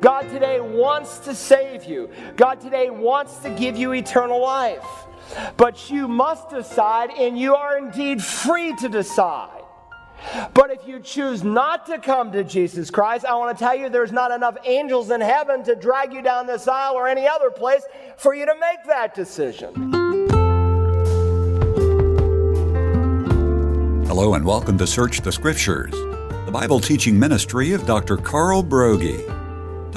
God today wants to save you. God today wants to give you eternal life. But you must decide, and you are indeed free to decide. But if you choose not to come to Jesus Christ, I want to tell you there's not enough angels in heaven to drag you down this aisle or any other place for you to make that decision. Hello, and welcome to Search the Scriptures, the Bible teaching ministry of Dr. Carl Broggi.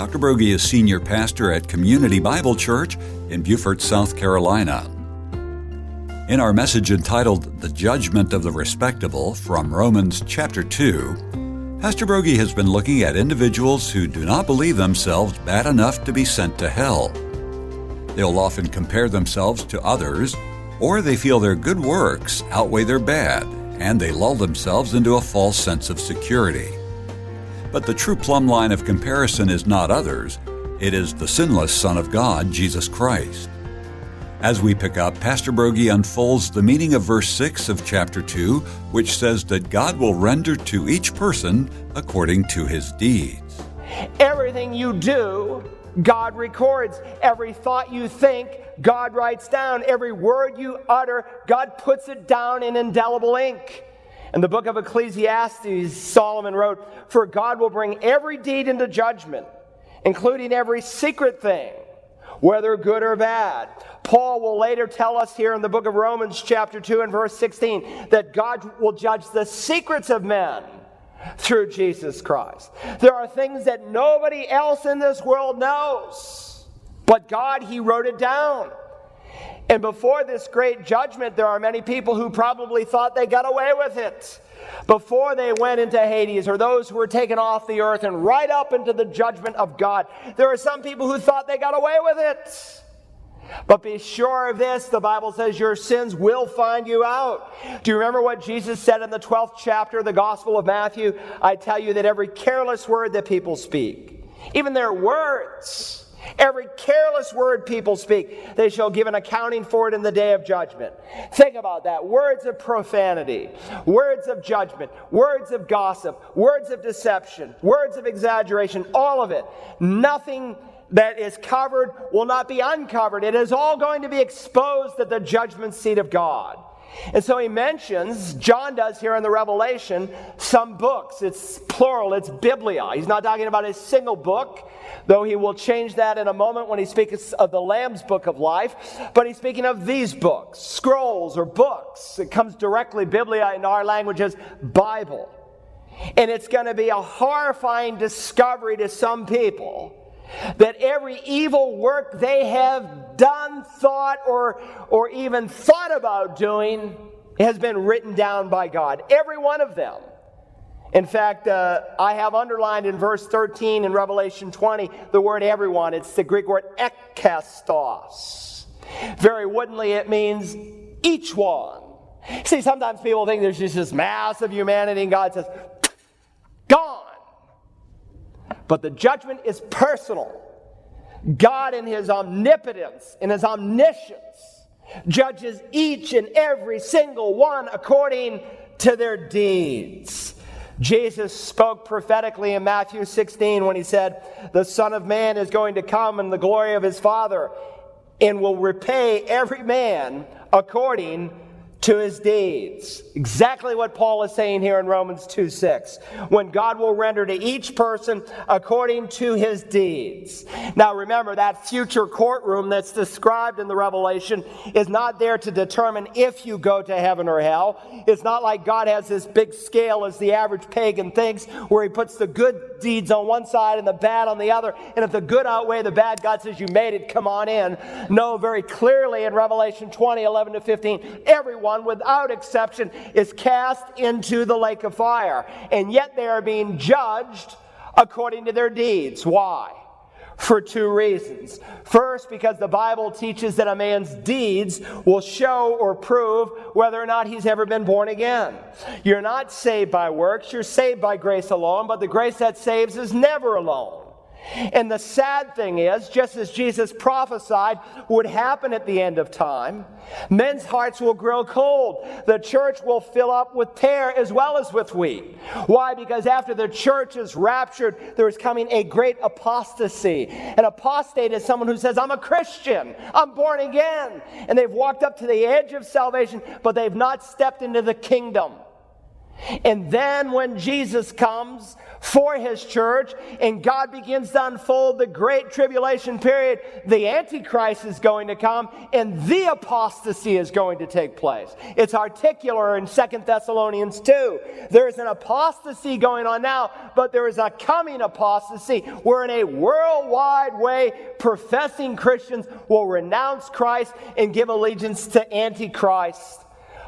Dr. Broggi is senior pastor at Community Bible Church in Beaufort, South Carolina. In our message entitled The Judgment of the Respectable from Romans chapter 2, Pastor Broggi has been looking at individuals who do not believe themselves bad enough to be sent to hell. They'll often compare themselves to others, or they feel their good works outweigh their bad, and they lull themselves into a false sense of security. But the true plumb line of comparison is not others, it is the sinless Son of God, Jesus Christ. As we pick up, Pastor Broggi unfolds the meaning of verse 6 of chapter 2, which says that God will render to each person according to his deeds. Everything you do, God records. Every thought you think, God writes down. Every word you utter, God puts it down in indelible ink. In the book of Ecclesiastes, Solomon wrote, For God will bring every deed into judgment, including every secret thing whether good or bad. Paul will later tell us here in the book of Romans, chapter 2, and verse 16, that God will judge the secrets of men through Jesus Christ. There are things that nobody else in this world knows, but God, He wrote it down. And before this great judgment, there are many people who probably thought they got away with it before they went into Hades, or those who were taken off the earth and right up into the judgment of God. There are some people who thought they got away with it. But be sure of this the Bible says your sins will find you out. Do you remember what Jesus said in the 12th chapter of the Gospel of Matthew? I tell you that every careless word that people speak, even their words, Every careless word people speak, they shall give an accounting for it in the day of judgment. Think about that. Words of profanity, words of judgment, words of gossip, words of deception, words of exaggeration, all of it. Nothing that is covered will not be uncovered. It is all going to be exposed at the judgment seat of God. And so he mentions, John does here in the Revelation, some books. It's plural, it's Biblia. He's not talking about a single book, though he will change that in a moment when he speaks of the Lamb's book of life. But he's speaking of these books, scrolls or books. It comes directly, Biblia in our language is Bible. And it's going to be a horrifying discovery to some people that every evil work they have done, thought, or, or even thought about doing has been written down by God. Every one of them. In fact, uh, I have underlined in verse 13 in Revelation 20 the word everyone. It's the Greek word ekastos. Very woodenly, it means each one. See, sometimes people think there's just this mass of humanity, and God says, gone. But the judgment is personal. God, in His omnipotence, in His omniscience, judges each and every single one according to their deeds. Jesus spoke prophetically in Matthew 16 when he said, The Son of Man is going to come in the glory of his Father and will repay every man according to his deeds. Exactly what Paul is saying here in Romans 2 6. When God will render to each person according to his deeds. Now remember, that future courtroom that's described in the Revelation is not there to determine if you go to heaven or hell. It's not like God has this big scale as the average pagan thinks, where he puts the good deeds on one side and the bad on the other. And if the good outweigh the bad, God says, You made it, come on in. No, very clearly in Revelation 20 11 to 15, everyone everyone, without exception, is cast into the lake of fire. And yet they are being judged according to their deeds. Why? For two reasons. First, because the Bible teaches that a man's deeds will show or prove whether or not he's ever been born again. You're not saved by works, you're saved by grace alone, but the grace that saves is never alone. And the sad thing is, just as Jesus prophesied would happen at the end of time, men's hearts will grow cold. The church will fill up with tare as well as with wheat. Why? Because after the church is raptured, there is coming a great apostasy. An apostate is someone who says, I'm a Christian, I'm born again. And they've walked up to the edge of salvation, but they've not stepped into the kingdom. And then when Jesus comes for his church and God begins to unfold the great tribulation period, the Antichrist is going to come and the apostasy is going to take place. It's articular in Second Thessalonians 2. There is an apostasy going on now, but there is a coming apostasy where in a worldwide way, professing Christians will renounce Christ and give allegiance to Antichrist.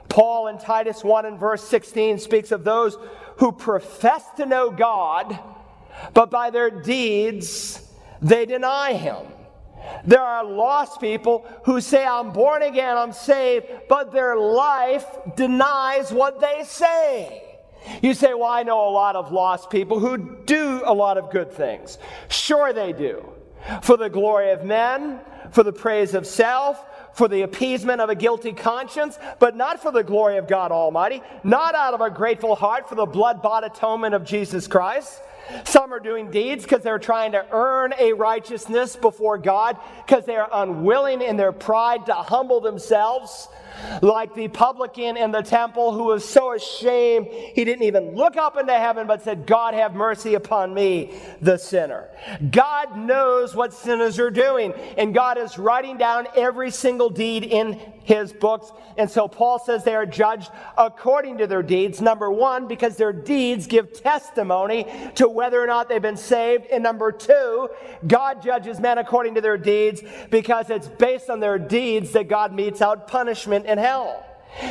Paul in Titus 1 and verse 16 speaks of those who profess to know God, but by their deeds they deny Him. There are lost people who say, I'm born again, I'm saved, but their life denies what they say. You say, Well, I know a lot of lost people who do a lot of good things. Sure, they do. For the glory of men, for the praise of self, for the appeasement of a guilty conscience, but not for the glory of God Almighty, not out of a grateful heart for the blood bought atonement of Jesus Christ. Some are doing deeds because they're trying to earn a righteousness before God because they are unwilling in their pride to humble themselves like the publican in the temple who was so ashamed he didn't even look up into heaven but said, God, have mercy upon me, the sinner. God knows what sinners are doing, and God is writing down every single deed in his books. And so Paul says they are judged according to their deeds. Number one, because their deeds give testimony to whether or not they've been saved. And number two, God judges men according to their deeds because it's based on their deeds that God metes out punishment in hell.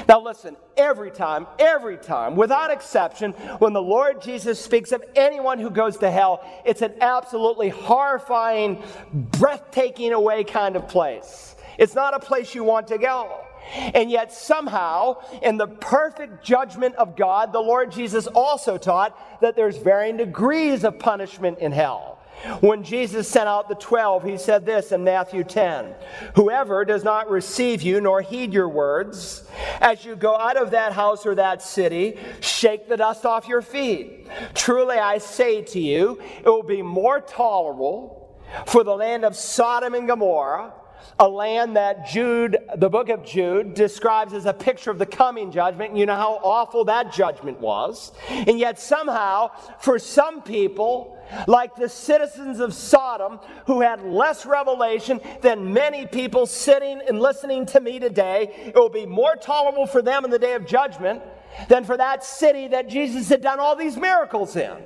Now, listen, every time, every time, without exception, when the Lord Jesus speaks of anyone who goes to hell, it's an absolutely horrifying, breathtaking away kind of place. It's not a place you want to go. And yet, somehow, in the perfect judgment of God, the Lord Jesus also taught that there's varying degrees of punishment in hell. When Jesus sent out the twelve, he said this in Matthew 10 Whoever does not receive you nor heed your words, as you go out of that house or that city, shake the dust off your feet. Truly I say to you, it will be more tolerable for the land of Sodom and Gomorrah a land that Jude, the book of Jude, describes as a picture of the coming judgment. You know how awful that judgment was. And yet, somehow, for some people, like the citizens of Sodom, who had less revelation than many people sitting and listening to me today, it will be more tolerable for them in the day of judgment than for that city that Jesus had done all these miracles in.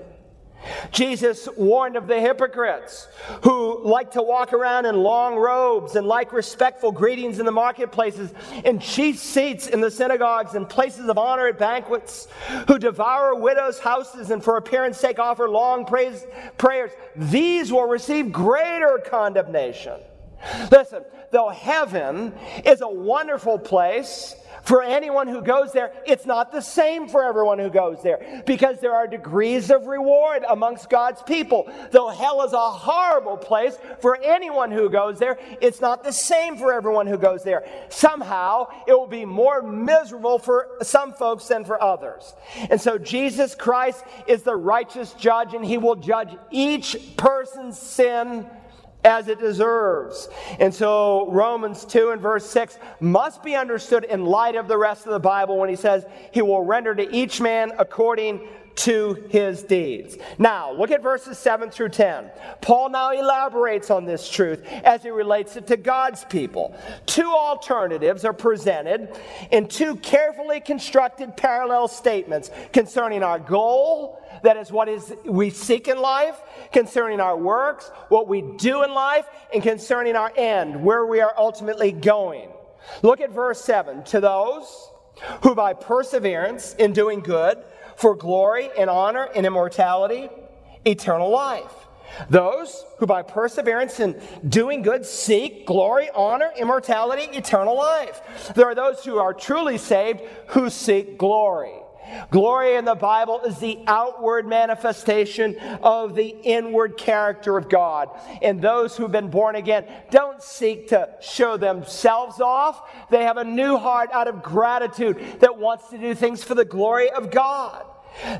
Jesus warned of the hypocrites who like to walk around in long robes and like respectful greetings in the marketplaces and chief seats in the synagogues and places of honor at banquets, who devour widows' houses and for appearance sake offer long praise, prayers. These will receive greater condemnation. Listen, though heaven is a wonderful place, for anyone who goes there, it's not the same for everyone who goes there because there are degrees of reward amongst God's people. Though hell is a horrible place for anyone who goes there, it's not the same for everyone who goes there. Somehow, it will be more miserable for some folks than for others. And so, Jesus Christ is the righteous judge, and he will judge each person's sin as it deserves. And so Romans 2 and verse 6 must be understood in light of the rest of the Bible when he says, He will render to each man according to his deeds. Now, look at verses 7 through 10. Paul now elaborates on this truth as he relates it to God's people. Two alternatives are presented in two carefully constructed parallel statements concerning our goal, that is what is we seek in life, concerning our works, what we do in life, and concerning our end, where we are ultimately going. Look at verse 7. To those who by perseverance in doing good for glory and honor and immortality, eternal life. Those who by perseverance in doing good seek glory, honor, immortality, eternal life. There are those who are truly saved who seek glory. Glory in the Bible is the outward manifestation of the inward character of God. And those who've been born again don't seek to show themselves off. They have a new heart out of gratitude that wants to do things for the glory of God.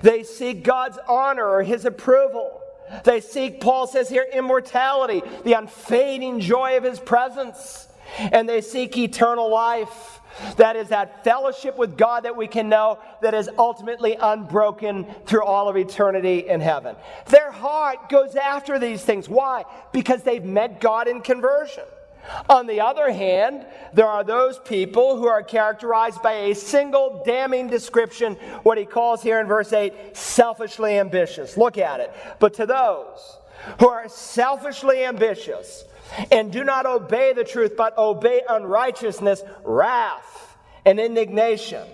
They seek God's honor or his approval. They seek, Paul says here, immortality, the unfading joy of his presence. And they seek eternal life. That is that fellowship with God that we can know that is ultimately unbroken through all of eternity in heaven. Their heart goes after these things. Why? Because they've met God in conversion. On the other hand, there are those people who are characterized by a single damning description, what he calls here in verse 8, selfishly ambitious. Look at it. But to those who are selfishly ambitious and do not obey the truth, but obey unrighteousness, wrath, and indignation.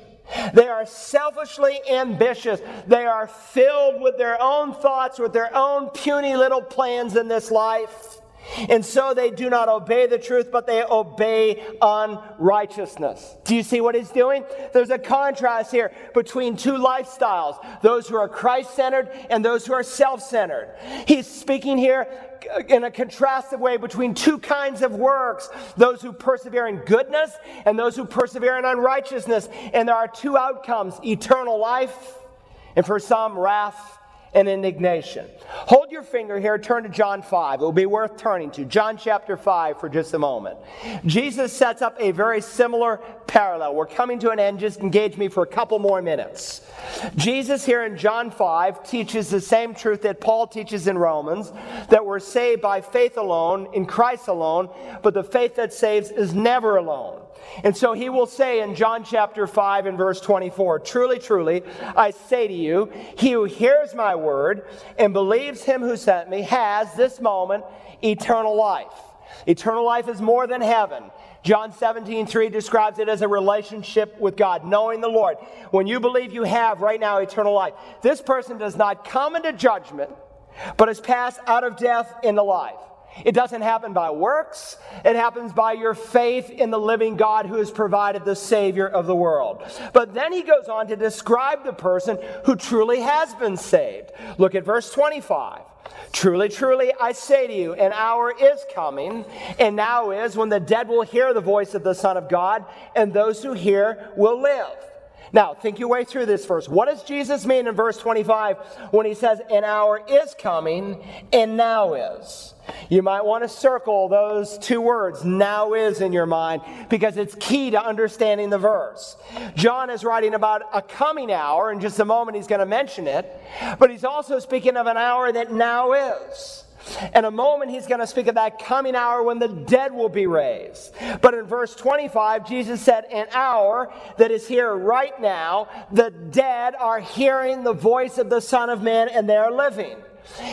They are selfishly ambitious. They are filled with their own thoughts, with their own puny little plans in this life. And so they do not obey the truth, but they obey unrighteousness. Do you see what he's doing? There's a contrast here between two lifestyles those who are Christ centered and those who are self centered. He's speaking here in a contrastive way between two kinds of works those who persevere in goodness and those who persevere in unrighteousness. And there are two outcomes eternal life, and for some, wrath and indignation. Hold your finger here, turn to John 5. It will be worth turning to. John chapter 5 for just a moment. Jesus sets up a very similar parallel. We're coming to an end. Just engage me for a couple more minutes. Jesus here in John 5 teaches the same truth that Paul teaches in Romans that we're saved by faith alone, in Christ alone, but the faith that saves is never alone. And so he will say in John chapter 5 and verse 24 Truly, truly, I say to you, he who hears my word and believes him who sent me has this moment eternal life. Eternal life is more than heaven. John 17, 3 describes it as a relationship with God, knowing the Lord. When you believe you have right now eternal life, this person does not come into judgment, but is passed out of death into life. It doesn't happen by works. It happens by your faith in the living God who has provided the Savior of the world. But then he goes on to describe the person who truly has been saved. Look at verse 25. Truly, truly, I say to you, an hour is coming, and now is, when the dead will hear the voice of the Son of God, and those who hear will live. Now, think your way through this verse. What does Jesus mean in verse 25 when he says, An hour is coming and now is? You might want to circle those two words, now is, in your mind, because it's key to understanding the verse. John is writing about a coming hour. In just a moment, he's going to mention it. But he's also speaking of an hour that now is. In a moment, he's going to speak of that coming hour when the dead will be raised. But in verse 25, Jesus said, An hour that is here right now, the dead are hearing the voice of the Son of Man and they are living.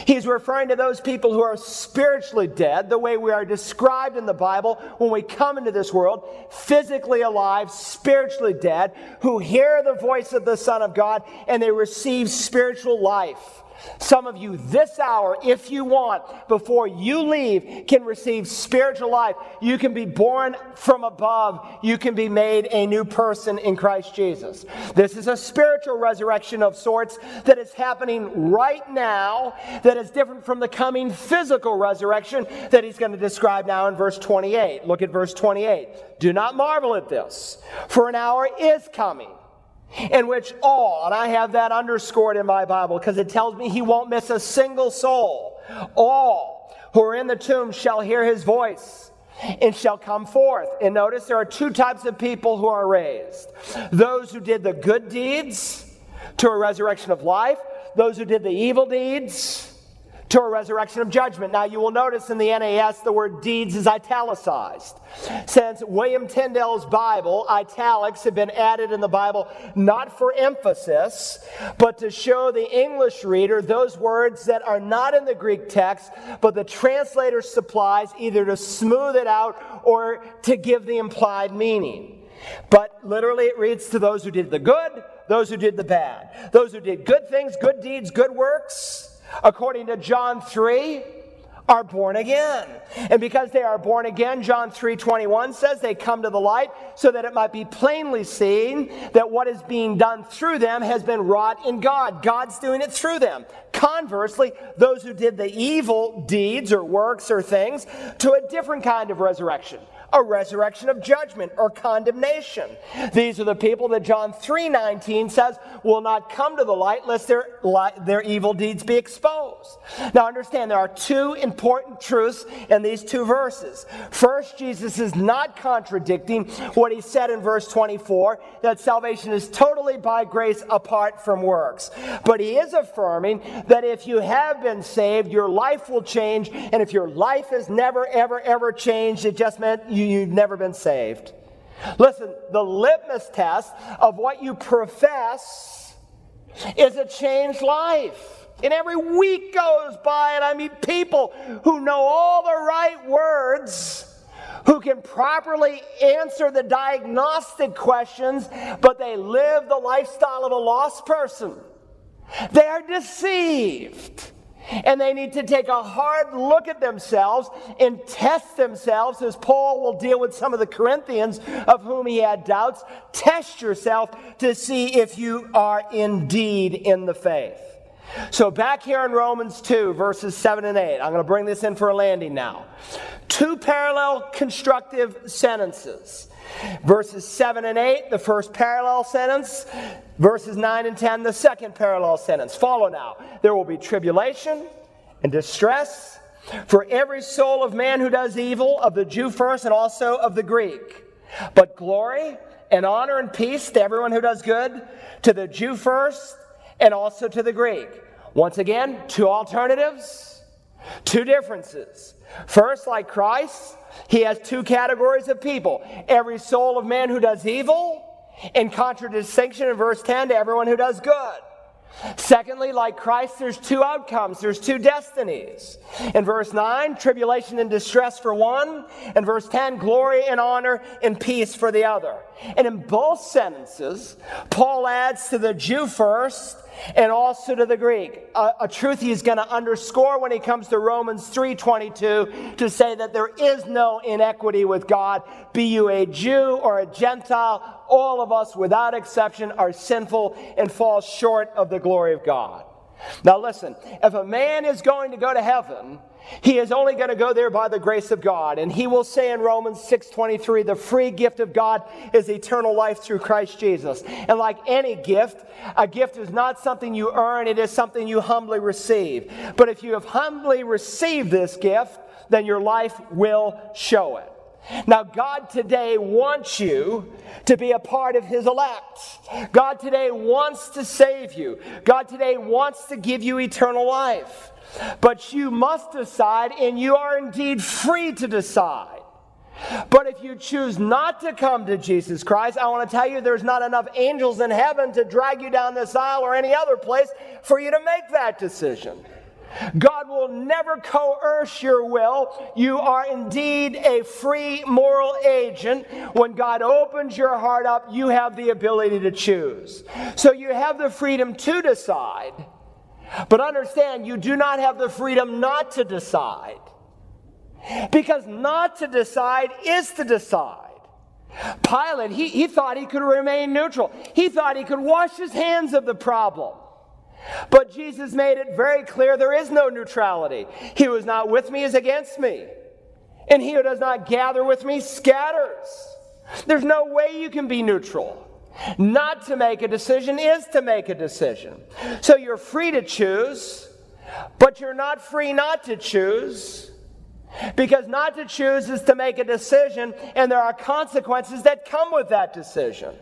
He's referring to those people who are spiritually dead, the way we are described in the Bible when we come into this world, physically alive, spiritually dead, who hear the voice of the Son of God and they receive spiritual life. Some of you this hour, if you want, before you leave, can receive spiritual life. You can be born from above. You can be made a new person in Christ Jesus. This is a spiritual resurrection of sorts that is happening right now, that is different from the coming physical resurrection that he's going to describe now in verse 28. Look at verse 28. Do not marvel at this, for an hour is coming in which all, and I have that underscored in my Bible because it tells me he won't miss a single soul, all who are in the tomb shall hear his voice and shall come forth. And notice there are two types of people who are raised. Those who did the good deeds to a resurrection of life, those who did the evil deeds to a resurrection of judgment. Now, you will notice in the NAS the word deeds is italicized. Since William Tyndale's Bible, italics have been added in the Bible not for emphasis, but to show the English reader those words that are not in the Greek text, but the translator supplies either to smooth it out or to give the implied meaning. But literally, it reads to those who did the good, those who did the bad, those who did good things, good deeds, good works according to John 3, are born again. And because they are born again, John 3:21 says they come to the light so that it might be plainly seen that what is being done through them has been wrought in God. God's doing it through them. Conversely, those who did the evil deeds or works or things to a different kind of resurrection a resurrection of judgment or condemnation. These are the people that John 3:19 says will not come to the light lest their, their evil deeds be exposed. Now understand there are two important truths in these two verses. First, Jesus is not contradicting what he said in verse 24 that salvation is totally by grace apart from works. But he is affirming that if you have been saved, your life will change and if your life has never ever ever changed, it just meant you you, you've never been saved. Listen, the litmus test of what you profess is a changed life. And every week goes by, and I meet people who know all the right words, who can properly answer the diagnostic questions, but they live the lifestyle of a lost person. They are deceived. And they need to take a hard look at themselves and test themselves, as Paul will deal with some of the Corinthians of whom he had doubts. Test yourself to see if you are indeed in the faith. So, back here in Romans 2, verses 7 and 8, I'm going to bring this in for a landing now. Two parallel constructive sentences. Verses 7 and 8, the first parallel sentence. Verses 9 and 10, the second parallel sentence. Follow now. There will be tribulation and distress for every soul of man who does evil, of the Jew first and also of the Greek. But glory and honor and peace to everyone who does good, to the Jew first and also to the Greek. Once again, two alternatives, two differences. First, like Christ, he has two categories of people every soul of man who does evil, in contradistinction in verse 10 to everyone who does good. Secondly, like Christ, there's two outcomes, there's two destinies. In verse 9, tribulation and distress for one. In verse 10, glory and honor and peace for the other. And in both sentences, Paul adds to the Jew first and also to the Greek. A, a truth he's going to underscore when he comes to Romans 3:22 to say that there is no inequity with God. Be you a Jew or a Gentile, all of us without exception are sinful and fall short of the glory of God. Now listen, if a man is going to go to heaven, he is only going to go there by the grace of God. And he will say in Romans 6:23, the free gift of God is eternal life through Christ Jesus. And like any gift, a gift is not something you earn, it is something you humbly receive. But if you have humbly received this gift, then your life will show it. Now, God today wants you to be a part of His elect. God today wants to save you. God today wants to give you eternal life. But you must decide, and you are indeed free to decide. But if you choose not to come to Jesus Christ, I want to tell you there's not enough angels in heaven to drag you down this aisle or any other place for you to make that decision. God will never coerce your will. You are indeed a free moral agent. When God opens your heart up, you have the ability to choose. So you have the freedom to decide. But understand, you do not have the freedom not to decide. Because not to decide is to decide. Pilate, he, he thought he could remain neutral. He thought he could wash his hands of the problem. But Jesus made it very clear there is no neutrality. He who is not with me is against me. And he who does not gather with me scatters. There's no way you can be neutral. Not to make a decision is to make a decision. So you're free to choose, but you're not free not to choose. Because not to choose is to make a decision, and there are consequences that come with that decision.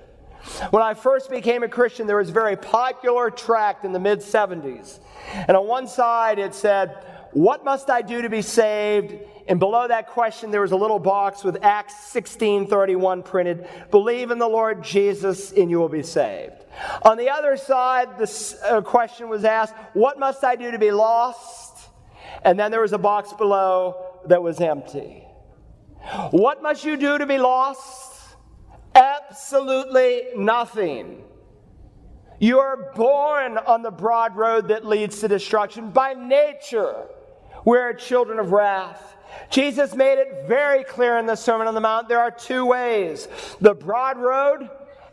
When I first became a Christian, there was a very popular tract in the mid 70s. And on one side it said, What must I do to be saved? And below that question, there was a little box with Acts 16:31 printed. Believe in the Lord Jesus, and you will be saved. On the other side, the uh, question was asked, What must I do to be lost? And then there was a box below that was empty. What must you do to be lost? Absolutely nothing. You are born on the broad road that leads to destruction by nature. we're children of wrath. Jesus made it very clear in the Sermon on the Mount there are two ways the broad road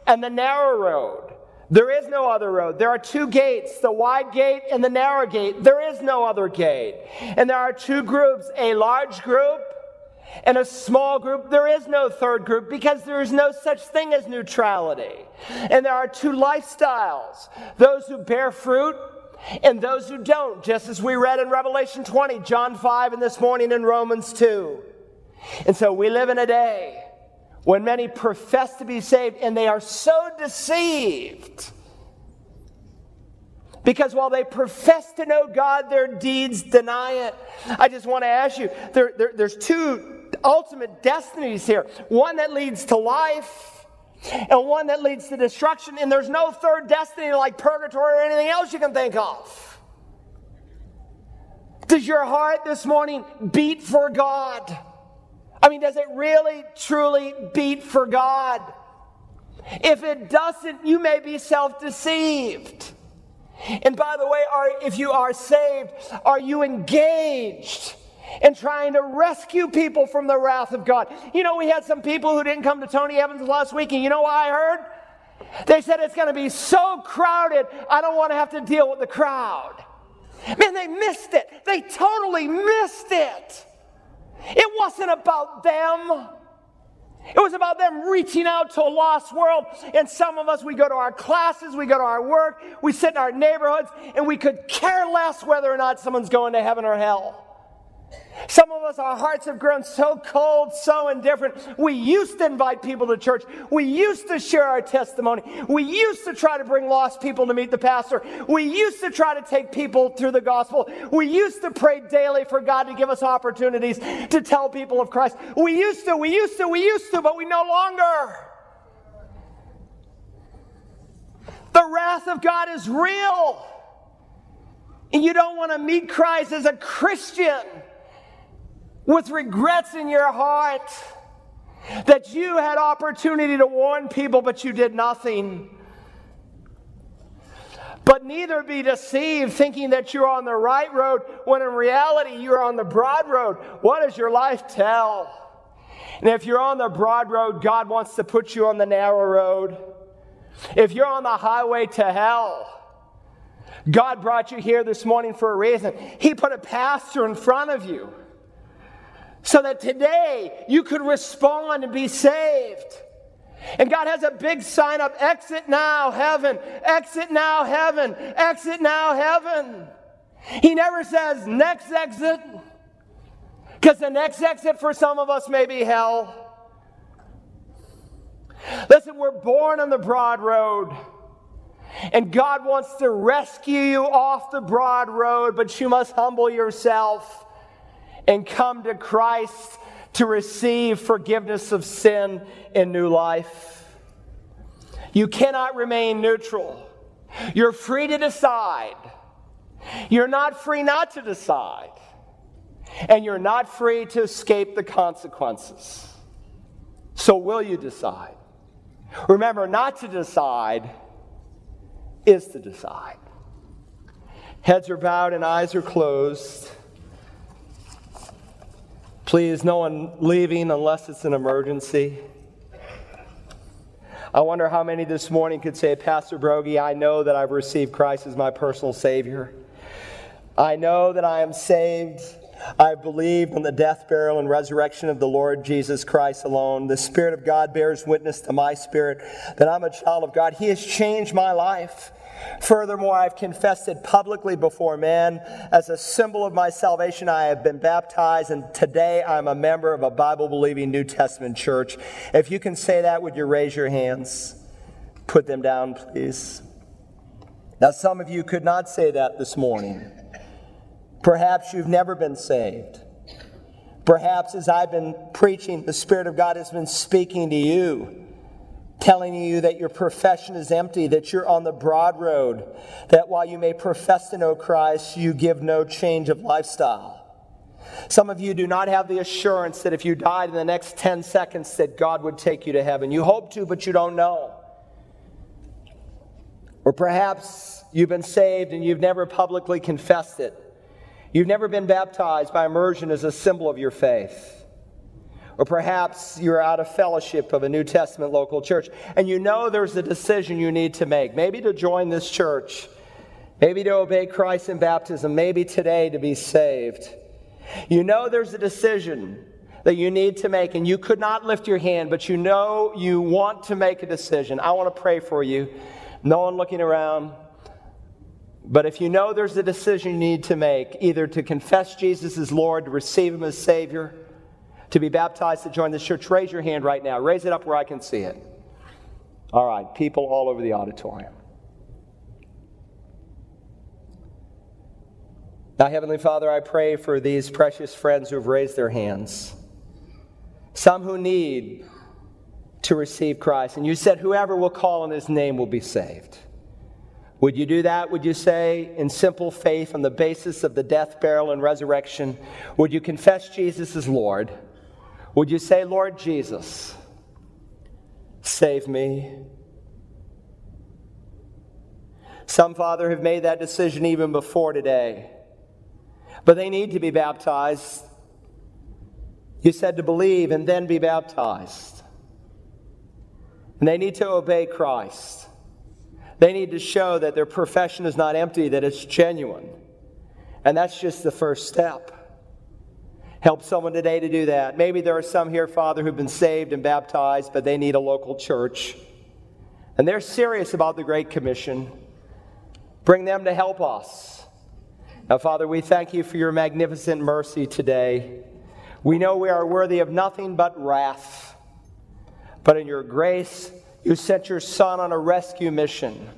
and the narrow road. There is no other road. There are two gates, the wide gate and the narrow gate. There is no other gate. And there are two groups, a large group and a small group. There is no third group because there is no such thing as neutrality. And there are two lifestyles those who bear fruit and those who don't, just as we read in Revelation 20, John 5, and this morning in Romans 2. And so we live in a day when many profess to be saved and they are so deceived. Because while they profess to know God, their deeds deny it. I just want to ask you there, there, there's two ultimate destinies here one that leads to life, and one that leads to destruction. And there's no third destiny like purgatory or anything else you can think of. Does your heart this morning beat for God? I mean, does it really, truly beat for God? If it doesn't, you may be self deceived. And by the way, are, if you are saved, are you engaged in trying to rescue people from the wrath of God? You know, we had some people who didn't come to Tony Evans last week, and you know what I heard? They said it's going to be so crowded, I don't want to have to deal with the crowd. Man, they missed it. They totally missed it. It wasn't about them. It was about them reaching out to a lost world. And some of us, we go to our classes, we go to our work, we sit in our neighborhoods, and we could care less whether or not someone's going to heaven or hell. Some of us, our hearts have grown so cold, so indifferent. We used to invite people to church. We used to share our testimony. We used to try to bring lost people to meet the pastor. We used to try to take people through the gospel. We used to pray daily for God to give us opportunities to tell people of Christ. We used to, we used to, we used to, but we no longer. The wrath of God is real. And you don't want to meet Christ as a Christian with regrets in your heart that you had opportunity to warn people, but you did nothing. But neither be deceived thinking that you're on the right road when in reality you're on the broad road. What does your life tell? And if you're on the broad road, God wants to put you on the narrow road. If you're on the highway to hell, God brought you here this morning for a reason. He put a pastor in front of you so that today you could respond and be saved. And God has a big sign up exit now, heaven, exit now, heaven, exit now, heaven. He never says next exit, because the next exit for some of us may be hell. Listen, we're born on the broad road. And God wants to rescue you off the broad road, but you must humble yourself and come to Christ to receive forgiveness of sin and new life. You cannot remain neutral. You're free to decide. You're not free not to decide. And you're not free to escape the consequences. So, will you decide? Remember, not to decide is to decide. Heads are bowed and eyes are closed. Please, no one leaving unless it's an emergency. I wonder how many this morning could say, Pastor Broggi, I know that I've received Christ as my personal Savior. I know that I am saved. I believe in the death, burial, and resurrection of the Lord Jesus Christ alone. The Spirit of God bears witness to my spirit that I'm a child of God. He has changed my life. Furthermore, I've confessed it publicly before men. As a symbol of my salvation, I have been baptized, and today I'm a member of a Bible believing New Testament church. If you can say that, would you raise your hands? Put them down, please. Now, some of you could not say that this morning. Perhaps you've never been saved. Perhaps as I've been preaching, the Spirit of God has been speaking to you telling you that your profession is empty, that you're on the broad road, that while you may profess to know Christ, you give no change of lifestyle. Some of you do not have the assurance that if you died in the next 10 seconds that God would take you to heaven. You hope to, but you don't know. Or perhaps you've been saved and you've never publicly confessed it. You've never been baptized by immersion as a symbol of your faith. Or perhaps you're out of fellowship of a New Testament local church and you know there's a decision you need to make. Maybe to join this church, maybe to obey Christ in baptism, maybe today to be saved. You know there's a decision that you need to make and you could not lift your hand, but you know you want to make a decision. I want to pray for you. No one looking around. But if you know there's a decision you need to make, either to confess Jesus as Lord, to receive Him as Savior, to be baptized to join this church, raise your hand right now. Raise it up where I can see it. All right, people all over the auditorium. Now, Heavenly Father, I pray for these precious friends who have raised their hands, some who need to receive Christ. And you said, Whoever will call on His name will be saved. Would you do that? Would you say, in simple faith, on the basis of the death, burial, and resurrection, would you confess Jesus as Lord? Would you say, Lord Jesus, save me? Some, Father, have made that decision even before today, but they need to be baptized. You said to believe and then be baptized. And they need to obey Christ. They need to show that their profession is not empty, that it's genuine. And that's just the first step. Help someone today to do that. Maybe there are some here, Father, who've been saved and baptized, but they need a local church. And they're serious about the Great Commission. Bring them to help us. Now, Father, we thank you for your magnificent mercy today. We know we are worthy of nothing but wrath. But in your grace, you sent your Son on a rescue mission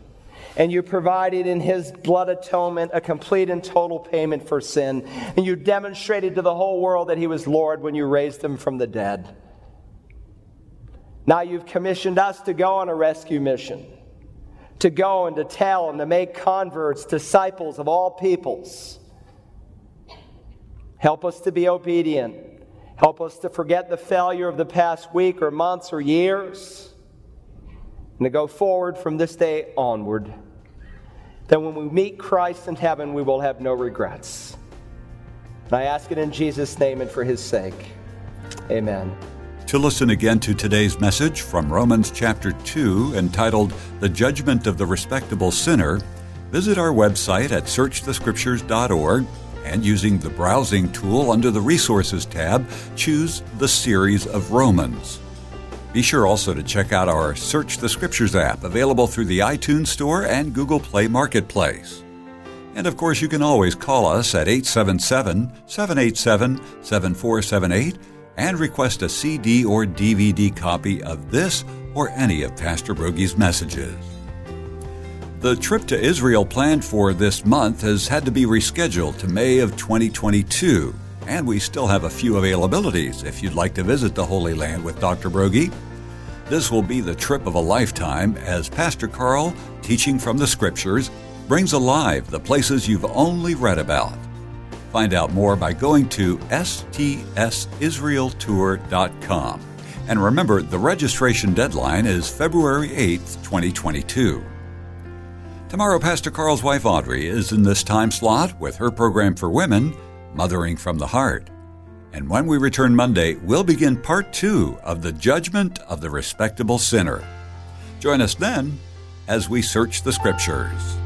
and you provided in his blood atonement a complete and total payment for sin. And you demonstrated to the whole world that he was Lord when you raised him from the dead. Now you've commissioned us to go on a rescue mission, to go and to tell and to make converts, disciples of all peoples. Help us to be obedient. Help us to forget the failure of the past week or months or years and to go forward from this day onward that when we meet Christ in heaven, we will have no regrets. And I ask it in Jesus' name and for his sake. Amen. To listen again to today's message from Romans chapter 2, entitled The Judgment of the Respectable Sinner, visit our website at searchthescriptures.org and using the browsing tool under the Resources tab, choose the series of Romans. Be sure also to check out our Search the Scriptures app, available through the iTunes Store and Google Play Marketplace. And of course, you can always call us at 877 787 7478 and request a CD or DVD copy of this or any of Pastor Broggi's messages. The trip to Israel planned for this month has had to be rescheduled to May of 2022, and we still have a few availabilities if you'd like to visit the Holy Land with Dr. Broggi. This will be the trip of a lifetime as Pastor Carl, teaching from the Scriptures, brings alive the places you've only read about. Find out more by going to stsisraeltour.com. And remember, the registration deadline is February 8th, 2022. Tomorrow, Pastor Carl's wife Audrey is in this time slot with her program for women, Mothering from the Heart. And when we return Monday, we'll begin part two of the judgment of the respectable sinner. Join us then as we search the scriptures.